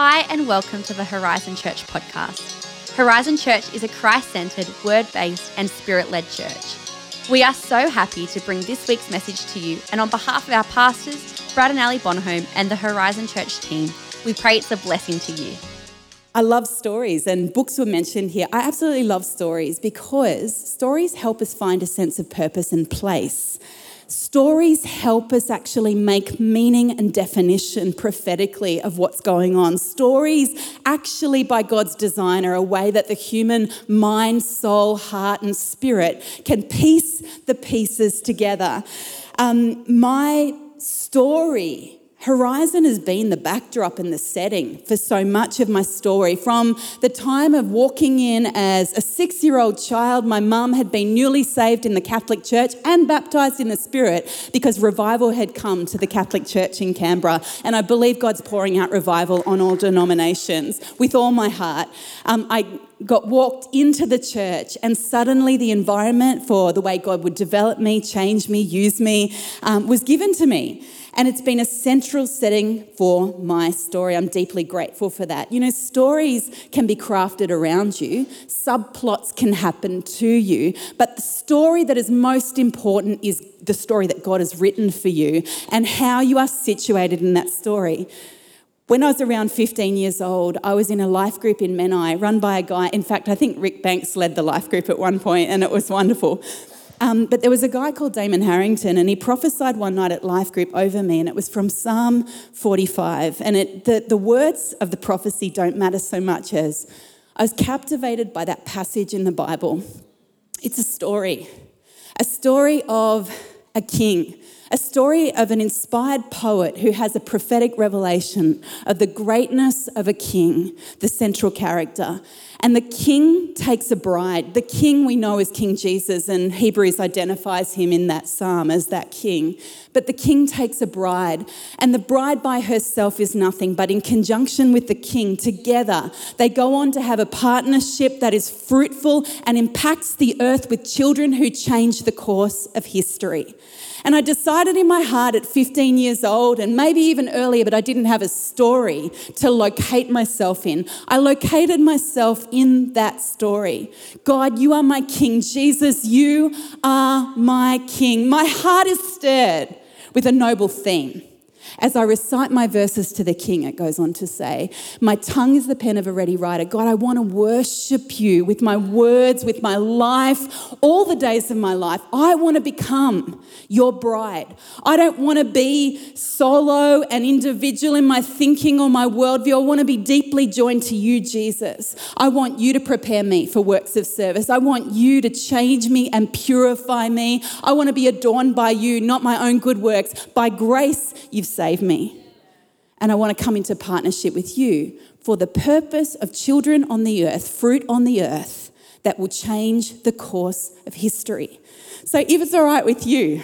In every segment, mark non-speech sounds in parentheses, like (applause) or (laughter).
Hi, and welcome to the Horizon Church podcast. Horizon Church is a Christ centered, word based, and spirit led church. We are so happy to bring this week's message to you, and on behalf of our pastors, Brad and Ali Bonhomme, and the Horizon Church team, we pray it's a blessing to you. I love stories, and books were mentioned here. I absolutely love stories because stories help us find a sense of purpose and place. Stories help us actually make meaning and definition prophetically of what's going on. Stories, actually, by God's design, are a way that the human mind, soul, heart, and spirit can piece the pieces together. Um, my story Horizon has been the backdrop and the setting for so much of my story. From the time of walking in as a six year old child, my mum had been newly saved in the Catholic Church and baptised in the Spirit because revival had come to the Catholic Church in Canberra. And I believe God's pouring out revival on all denominations with all my heart. Um, I got walked into the church, and suddenly the environment for the way God would develop me, change me, use me um, was given to me. And it's been a central setting for my story. I'm deeply grateful for that. You know, stories can be crafted around you, subplots can happen to you, but the story that is most important is the story that God has written for you and how you are situated in that story. When I was around 15 years old, I was in a life group in Menai run by a guy. In fact, I think Rick Banks led the life group at one point, and it was wonderful. Um, but there was a guy called Damon Harrington, and he prophesied one night at Life Group over me, and it was from Psalm 45. And it, the, the words of the prophecy don't matter so much as I was captivated by that passage in the Bible. It's a story, a story of a king, a story of an inspired poet who has a prophetic revelation of the greatness of a king, the central character. And the king takes a bride. The king we know is King Jesus, and Hebrews identifies him in that psalm as that king. But the king takes a bride, and the bride by herself is nothing, but in conjunction with the king, together, they go on to have a partnership that is fruitful and impacts the earth with children who change the course of history. And I decided in my heart at 15 years old, and maybe even earlier, but I didn't have a story to locate myself in. I located myself in that story. God, you are my king. Jesus, you are my king. My heart is stirred with a noble theme. As I recite my verses to the king, it goes on to say, My tongue is the pen of a ready writer. God, I want to worship you with my words, with my life, all the days of my life. I want to become your bride. I don't want to be solo and individual in my thinking or my worldview. I want to be deeply joined to you, Jesus. I want you to prepare me for works of service. I want you to change me and purify me. I want to be adorned by you, not my own good works. By grace, you've saved me. And I want to come into partnership with you for the purpose of children on the earth, fruit on the earth that will change the course of history. So, if it's all right with you,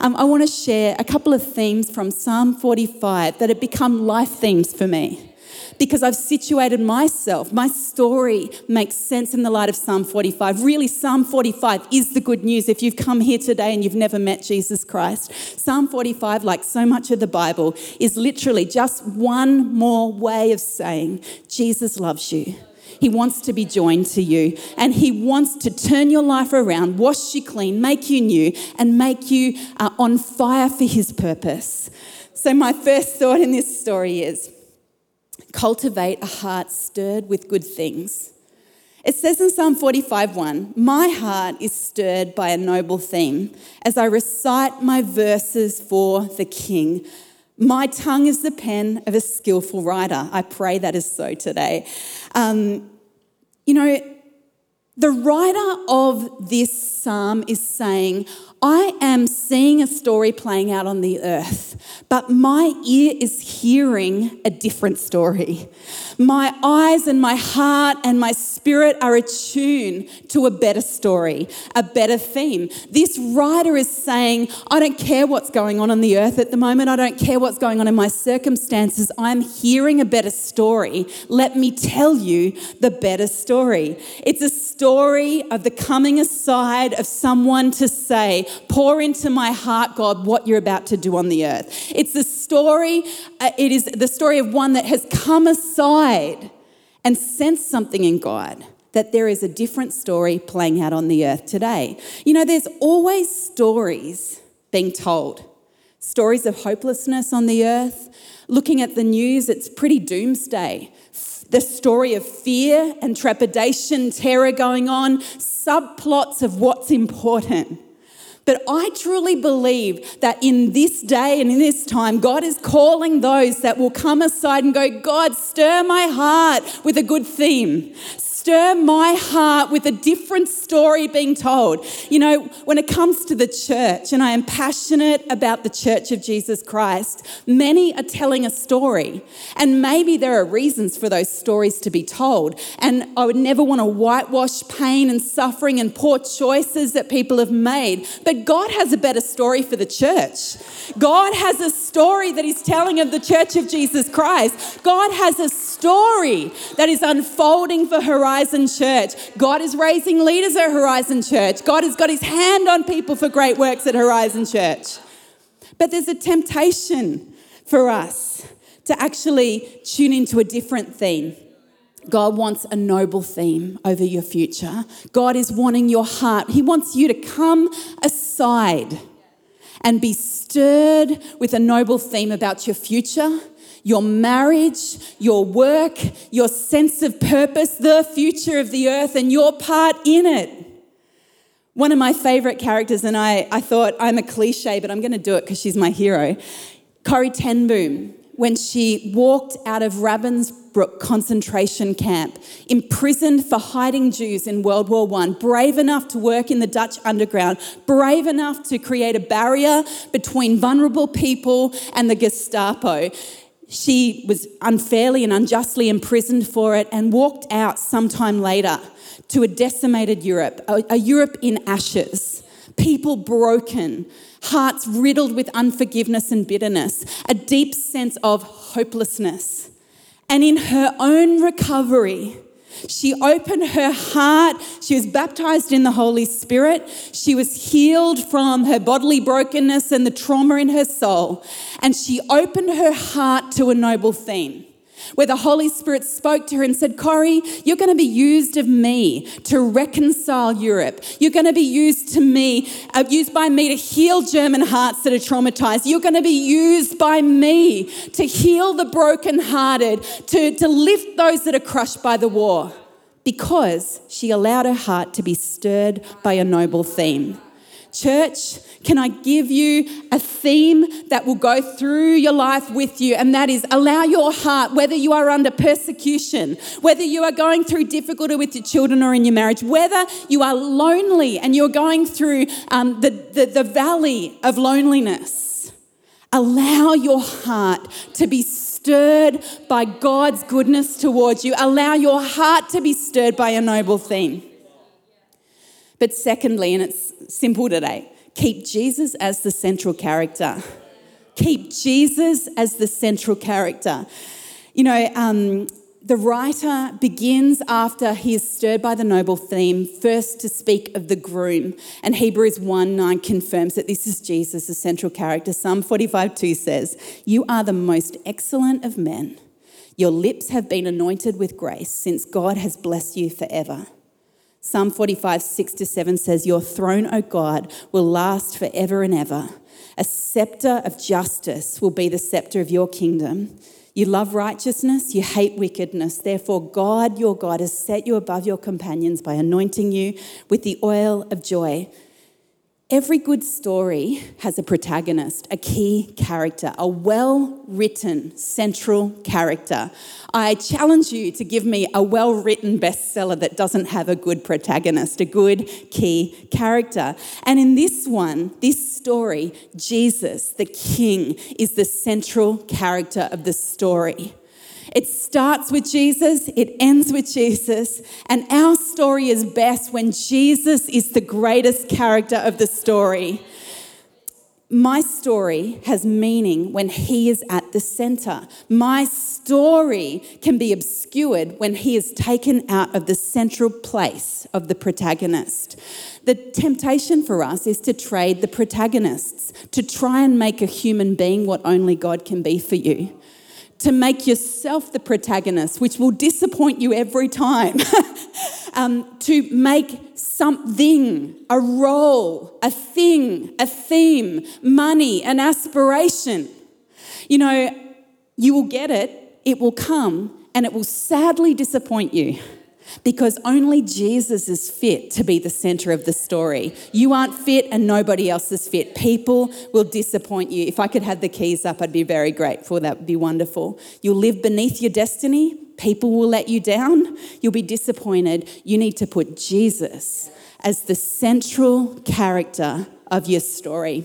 um, I want to share a couple of themes from Psalm 45 that have become life themes for me because I've situated myself. My story makes sense in the light of Psalm 45. Really, Psalm 45 is the good news if you've come here today and you've never met Jesus Christ. Psalm 45, like so much of the Bible, is literally just one more way of saying, Jesus loves you. He wants to be joined to you and He wants to turn your life around, wash you clean, make you new, and make you uh, on fire for His purpose. So, my first thought in this story is cultivate a heart stirred with good things. It says in Psalm 45:1, "My heart is stirred by a noble theme as I recite my verses for the king. My tongue is the pen of a skillful writer." I pray that is so today. Um, you know, the writer of this psalm is saying, I am seeing a story playing out on the earth, but my ear is hearing a different story. My eyes and my heart and my spirit are attuned to a better story, a better theme. This writer is saying, I don't care what's going on on the earth at the moment. I don't care what's going on in my circumstances. I'm hearing a better story. Let me tell you the better story. It's a story of the coming aside of someone to say, pour into my heart, God, what you're about to do on the earth. It's the story, uh, it is the story of one that has come aside and sensed something in God that there is a different story playing out on the earth today. You know, there's always stories being told stories of hopelessness on the earth. Looking at the news, it's pretty doomsday. The story of fear and trepidation, terror going on, subplots of what's important. But I truly believe that in this day and in this time, God is calling those that will come aside and go, God, stir my heart with a good theme stir my heart with a different story being told. You know, when it comes to the church, and I am passionate about the church of Jesus Christ, many are telling a story. And maybe there are reasons for those stories to be told. And I would never want to whitewash pain and suffering and poor choices that people have made. But God has a better story for the church. God has a story that He's telling of the church of Jesus Christ. God has a story that is unfolding for Horizon Horizon Church. God is raising leaders at Horizon Church. God has got his hand on people for great works at Horizon Church. But there's a temptation for us to actually tune into a different theme. God wants a noble theme over your future. God is wanting your heart. He wants you to come aside and be stirred with a noble theme about your future your marriage, your work, your sense of purpose, the future of the earth, and your part in it. One of my favorite characters, and I, I thought I'm a cliche, but I'm going to do it because she's my hero. Corrie ten Boom, when she walked out of Ravensbrück concentration camp, imprisoned for hiding Jews in World War I, brave enough to work in the Dutch underground, brave enough to create a barrier between vulnerable people and the Gestapo. She was unfairly and unjustly imprisoned for it and walked out sometime later to a decimated Europe, a, a Europe in ashes, people broken, hearts riddled with unforgiveness and bitterness, a deep sense of hopelessness. And in her own recovery, she opened her heart. She was baptized in the Holy Spirit. She was healed from her bodily brokenness and the trauma in her soul. And she opened her heart to a noble theme where the Holy Spirit spoke to her and said, Corrie, you're going to be used of me to reconcile Europe. You're going to be used to me, uh, used by me to heal German hearts that are traumatized. You're going to be used by me to heal the brokenhearted, to, to lift those that are crushed by the war. Because she allowed her heart to be stirred by a noble theme. Church, can I give you a theme that will go through your life with you? And that is allow your heart, whether you are under persecution, whether you are going through difficulty with your children or in your marriage, whether you are lonely and you're going through um, the, the, the valley of loneliness, allow your heart to be stirred by God's goodness towards you. Allow your heart to be stirred by a noble theme. But secondly, and it's simple today, keep Jesus as the central character. Keep Jesus as the central character. You know, um, the writer begins after he is stirred by the noble theme, first to speak of the groom. And Hebrews 1 9 confirms that this is Jesus, the central character. Psalm 45 2 says, You are the most excellent of men. Your lips have been anointed with grace since God has blessed you forever. Psalm 45, 6 to 7 says, Your throne, O God, will last forever and ever. A scepter of justice will be the scepter of your kingdom. You love righteousness, you hate wickedness. Therefore, God, your God, has set you above your companions by anointing you with the oil of joy. Every good story has a protagonist, a key character, a well written central character. I challenge you to give me a well written bestseller that doesn't have a good protagonist, a good key character. And in this one, this story, Jesus, the King, is the central character of the story. It starts with Jesus, it ends with Jesus, and our story is best when Jesus is the greatest character of the story. My story has meaning when He is at the center. My story can be obscured when he is taken out of the central place of the protagonist. The temptation for us is to trade the protagonists, to try and make a human being what only God can be for you to make yourself the protagonist, which will disappoint you every time, (laughs) um, to make something, a role, a thing, a theme, money, an aspiration. You know, you will get it, it will come, and it will sadly disappoint you because only Jesus is fit to be the center of the story. You aren't fit and nobody else is fit. People will disappoint you. If I could have the keys up, I'd be very grateful. That would be wonderful. You'll live beneath your destiny. People will let you down. You'll be disappointed. You need to put Jesus as the central character of your story.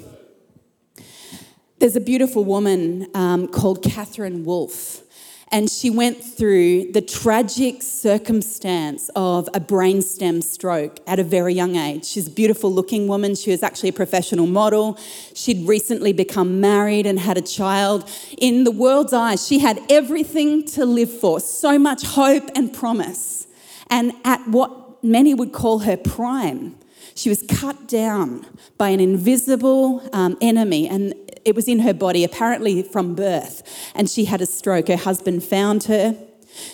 There's a beautiful woman um, called Katherine Wolf and she went through the tragic circumstance of a brainstem stroke at a very young age. She's a beautiful looking woman. She was actually a professional model. She'd recently become married and had a child. In the world's eyes, she had everything to live for, so much hope and promise. And at what many would call her prime, she was cut down by an invisible um, enemy. And it was in her body, apparently from birth, and she had a stroke. Her husband found her.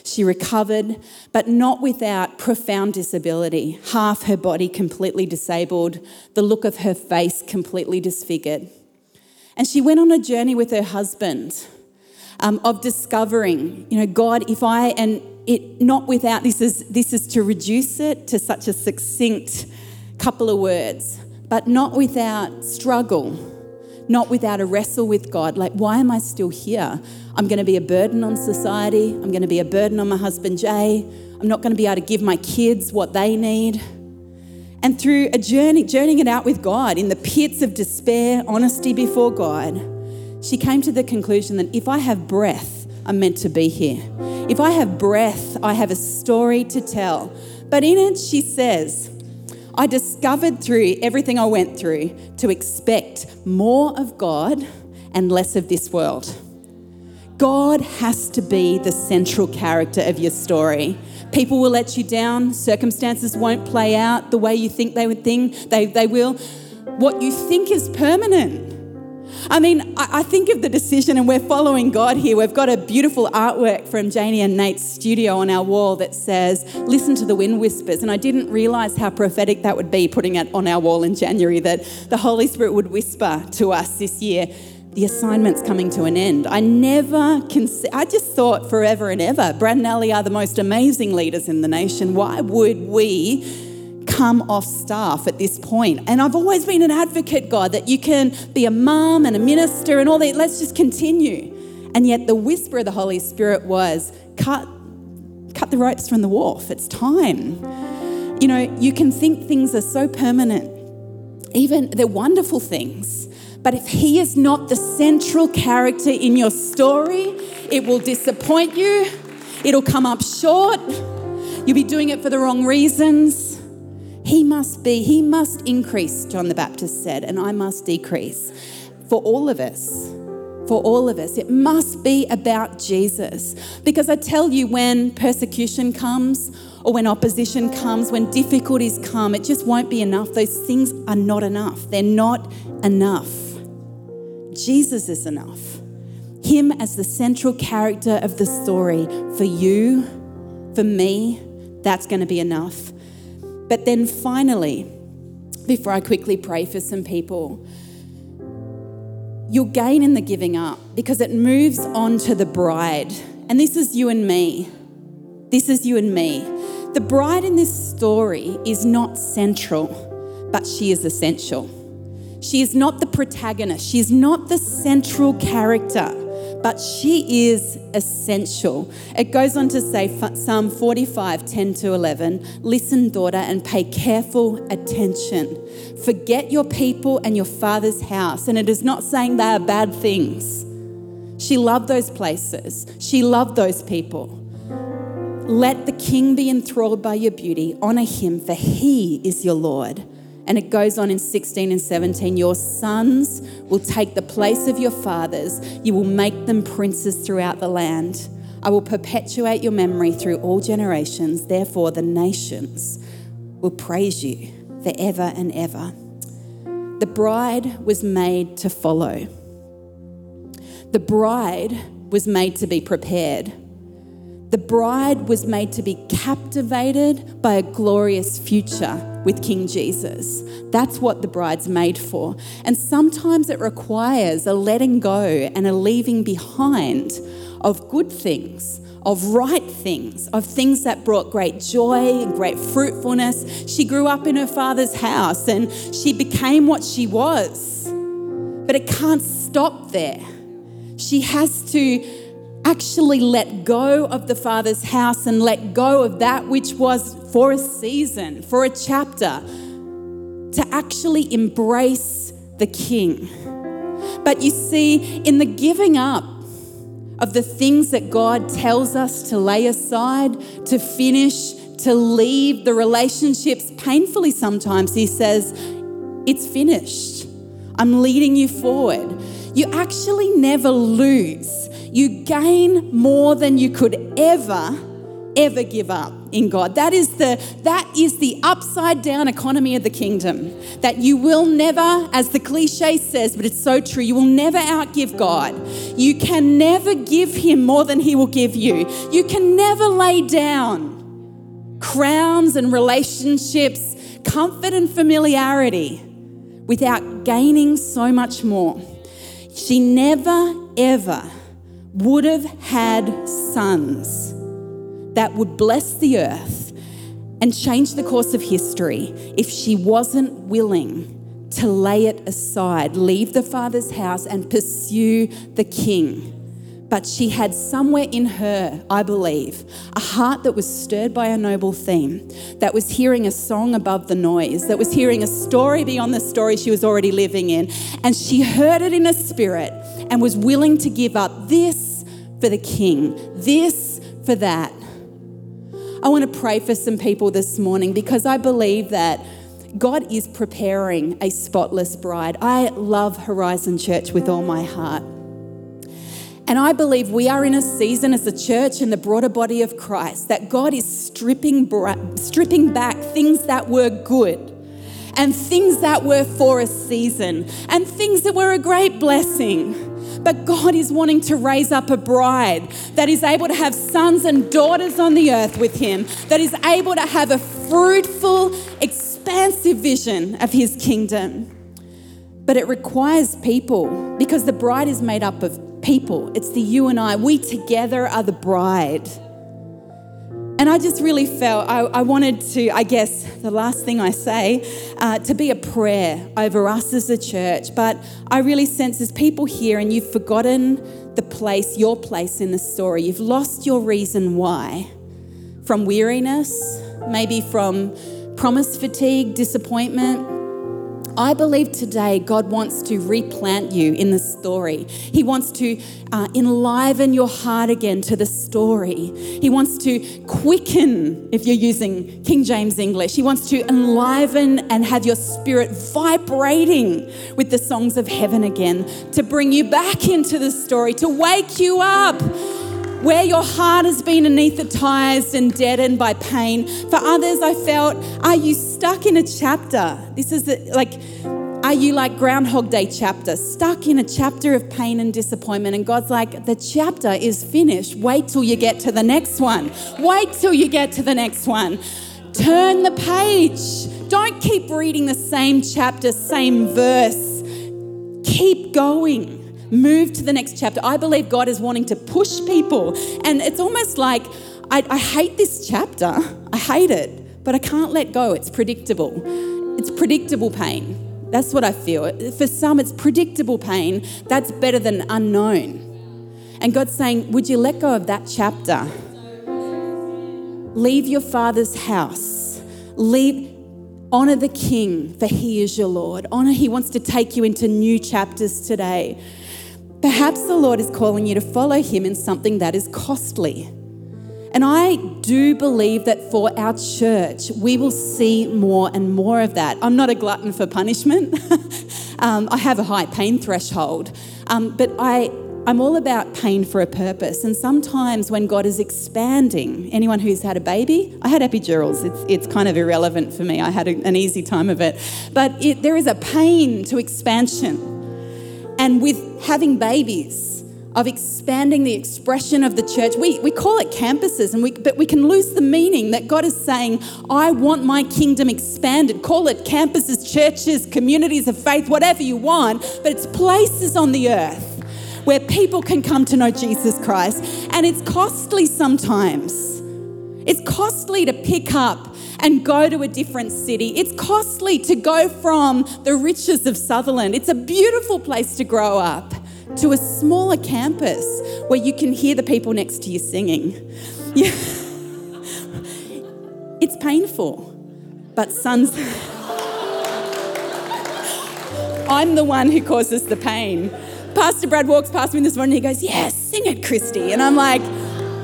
She recovered, but not without profound disability. Half her body completely disabled, the look of her face completely disfigured. And she went on a journey with her husband um, of discovering, you know, God, if I, and it not without, this is, this is to reduce it to such a succinct couple of words, but not without struggle not without a wrestle with God. Like, why am I still here? I'm going to be a burden on society. I'm going to be a burden on my husband, Jay. I'm not going to be able to give my kids what they need. And through a journey, journeying it out with God in the pits of despair, honesty before God, she came to the conclusion that if I have breath, I'm meant to be here. If I have breath, I have a story to tell. But in it, she says, I discovered through everything I went through to expect more of God and less of this world. God has to be the central character of your story. People will let you down, circumstances won't play out the way you think they would think they, they will. What you think is permanent I mean, I think of the decision, and we're following God here. We've got a beautiful artwork from Janie and Nate's studio on our wall that says, Listen to the wind whispers. And I didn't realize how prophetic that would be putting it on our wall in January, that the Holy Spirit would whisper to us this year, the assignment's coming to an end. I never can. I just thought forever and ever, Brad and Ali are the most amazing leaders in the nation. Why would we come off staff at this point. And I've always been an advocate, God, that you can be a mum and a minister and all that. Let's just continue. And yet the whisper of the Holy Spirit was cut, cut the ropes from the wharf. It's time. You know, you can think things are so permanent, even they're wonderful things. But if He is not the central character in your story, it will disappoint you. It'll come up short. You'll be doing it for the wrong reasons. He must be, he must increase, John the Baptist said, and I must decrease. For all of us, for all of us, it must be about Jesus. Because I tell you, when persecution comes, or when opposition comes, when difficulties come, it just won't be enough. Those things are not enough. They're not enough. Jesus is enough. Him as the central character of the story for you, for me, that's going to be enough. But then finally, before I quickly pray for some people, you'll gain in the giving up because it moves on to the bride. And this is you and me. This is you and me. The bride in this story is not central, but she is essential. She is not the protagonist, she is not the central character but she is essential. It goes on to say, Psalm 45, 10 to 11, listen, daughter, and pay careful attention. Forget your people and your father's house. And it is not saying they are bad things. She loved those places, she loved those people. Let the king be enthralled by your beauty. Honor him, for he is your Lord. And it goes on in 16 and 17 Your sons will take the place of your fathers, you will make them princes throughout the land. I will perpetuate your memory through all generations. Therefore, the nations will praise you forever and ever. The bride was made to follow. The bride was made to be prepared. The bride was made to be captivated by a glorious future with King Jesus. That's what the bride's made for. And sometimes it requires a letting go and a leaving behind of good things, of right things, of things that brought great joy and great fruitfulness. She grew up in her father's house and she became what she was. But it can't stop there. She has to actually let go of the Father's house and let go of that which was for a season, for a chapter, to actually embrace the King. But you see, in the giving up of the things that God tells us to lay aside, to finish, to leave the relationships painfully sometimes, He says, It's finished. I'm leading you forward. You actually never lose you gain more than you could ever ever give up in God. That is the that is the upside down economy of the kingdom. That you will never as the cliche says, but it's so true, you will never outgive God. You can never give him more than he will give you. You can never lay down crowns and relationships, comfort and familiarity without gaining so much more. She never ever would have had sons that would bless the earth and change the course of history if she wasn't willing to lay it aside, leave the father's house, and pursue the king. But she had somewhere in her, I believe, a heart that was stirred by a noble theme, that was hearing a song above the noise, that was hearing a story beyond the story she was already living in. And she heard it in a spirit and was willing to give up this for the king, this for that. I want to pray for some people this morning because I believe that God is preparing a spotless bride. I love Horizon Church with all my heart. And I believe we are in a season as a church and the broader body of Christ that God is stripping, stripping back things that were good and things that were for a season and things that were a great blessing. But God is wanting to raise up a bride that is able to have sons and daughters on the earth with Him, that is able to have a fruitful, expansive vision of His kingdom. But it requires people because the bride is made up of people. It's the you and I. We together are the bride. And I just really felt I, I, wanted to, I guess, the last thing I say, uh, to be a prayer over us as a church. But I really sense there's people here and you've forgotten the place, your place in the story. You've lost your reason why. From weariness, maybe from promise fatigue, disappointment I believe today God wants to replant you in the story. He wants to uh, enliven your heart again to the story. He wants to quicken, if you're using King James English, He wants to enliven and have your spirit vibrating with the songs of heaven again, to bring you back into the story, to wake you up where your heart has been anesthetized and deadened by pain. For others, I felt, are you stuck in a chapter? This is the, like, are you like Groundhog Day chapter, stuck in a chapter of pain and disappointment? And God's like, the chapter is finished. Wait till you get to the next one. Wait till you get to the next one. Turn the page. Don't keep reading the same chapter, same verse. Keep going move to the next chapter. I believe God is wanting to push people. And it's almost like, I, I hate this chapter. I hate it, but I can't let go. It's predictable. It's predictable pain. That's what I feel. For some, it's predictable pain. That's better than unknown. And God's saying, Would you let go of that chapter? Leave your father's house. Leave, honor the king, for he is your Lord. Honor, he wants to take you into new chapters today. Perhaps the Lord is calling you to follow Him in something that is costly. And I do believe that for our church, we will see more and more of that. I'm not a glutton for punishment. (laughs) um, I have a high pain threshold. Um, but I, I'm all about pain for a purpose. And sometimes when God is expanding, anyone who's had a baby, I had epidurals. It's, it's kind of irrelevant for me. I had a, an easy time of it. But it, there is a pain to expansion. And with having babies, of expanding the expression of the church. We, we call it campuses, and we, but we can lose the meaning that God is saying, I want my kingdom expanded. Call it campuses, churches, communities of faith, whatever you want, but it's places on the earth where people can come to know Jesus Christ. And it's costly sometimes. It's costly to pick up and go to a different city. It's costly to go from the riches of Sutherland. It's a beautiful place to grow up to a smaller campus where you can hear the people next to you singing. Yeah. (laughs) It's painful, but sons. (laughs) I'm the one who causes the pain. Pastor Brad walks past me this morning he goes, Yes, sing it, Kristy. And I'm like,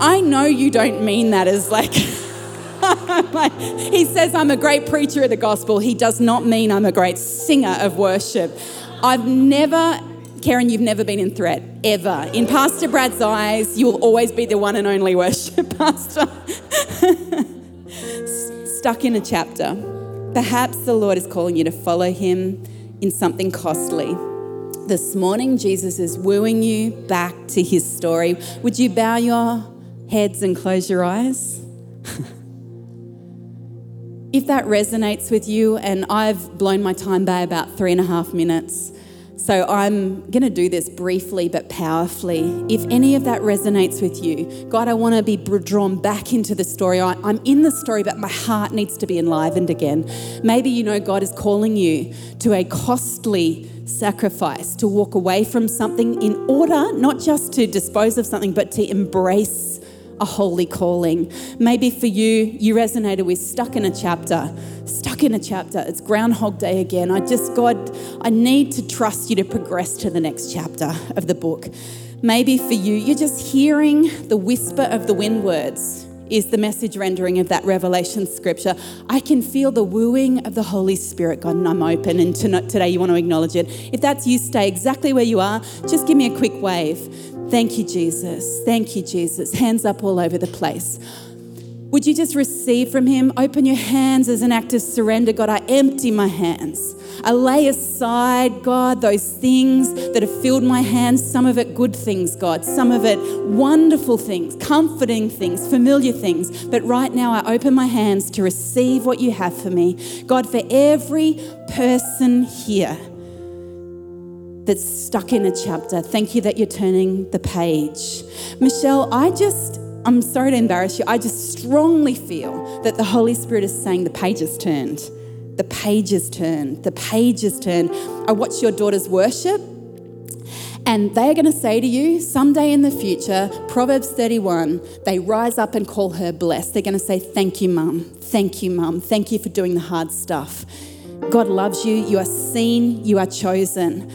I know you don't mean that as like, (laughs) like, he says I'm a great preacher of the gospel. He does not mean I'm a great singer of worship. I've never Karen, you've never been in threat, ever. In Pastor Brad's eyes, you will always be the one and only worship (laughs) pastor. Stuck in a chapter. Perhaps the Lord is calling you to follow him in something costly. This morning, Jesus is wooing you back to his story. Would you bow your heads and close your eyes? (laughs) if that resonates with you, and I've blown my time by about three and a half minutes, so I'm going to do this briefly but powerfully. If any of that resonates with you, God, I want to be drawn back into the story. I'm in the story, but my heart needs to be enlivened again. Maybe you know God is calling you to a costly sacrifice, to walk away from something in order not just to dispose of something, but to embrace a holy calling. Maybe for you, you resonated with stuck in a chapter, stuck in a chapter. It's Groundhog Day again. I just, God, I need to trust you to progress to the next chapter of the book. Maybe for you, you're just hearing the whisper of the wind words is the message rendering of that revelation scripture. I can feel the wooing of the Holy Spirit, God, and I'm open. And today you want to acknowledge it. If that's you, stay exactly where you are. Just give me a quick wave. Thank you, Jesus. Thank you, Jesus. Hands up all over the place. Would you just receive from Him? Open your hands as an act of surrender. God, I empty my hands. I lay aside, God, those things that have filled my hands, some of it good things, God, some of it wonderful things, comforting things, familiar things. But right now, I open my hands to receive what you have for me. God, for every person here that's stuck in a chapter, thank you that you're turning the page. Michelle, I just I'm sorry to embarrass you. I just strongly feel that the Holy Spirit is saying the page is turned. The pages turn. The pages turn. I watch your daughters worship, and they are going to say to you someday in the future, Proverbs 31, they rise up and call her blessed. They're going to say, Thank you, mum. Thank you, mum. Thank you for doing the hard stuff. God loves you. You are seen. You are chosen.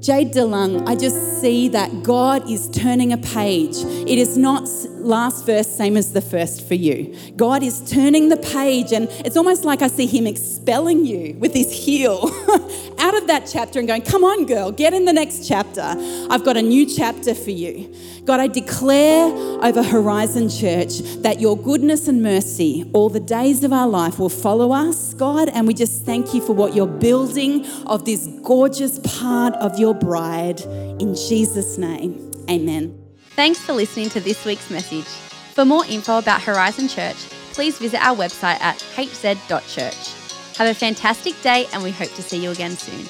Jade DeLung, I just see that God is turning a page. It is not last verse, same as the first for you. God is turning the page, and it's almost like I see Him expelling you with His heel (laughs) out of that chapter and going, Come on, girl, get in the next chapter. I've got a new chapter for you. God, I declare over Horizon Church that your goodness and mercy all the days of our life will follow us, God, and we just thank you for what you're building of this gorgeous part of your bride. In Jesus' name, amen. Thanks for listening to this week's message. For more info about Horizon Church, please visit our website at hz.church. Have a fantastic day, and we hope to see you again soon.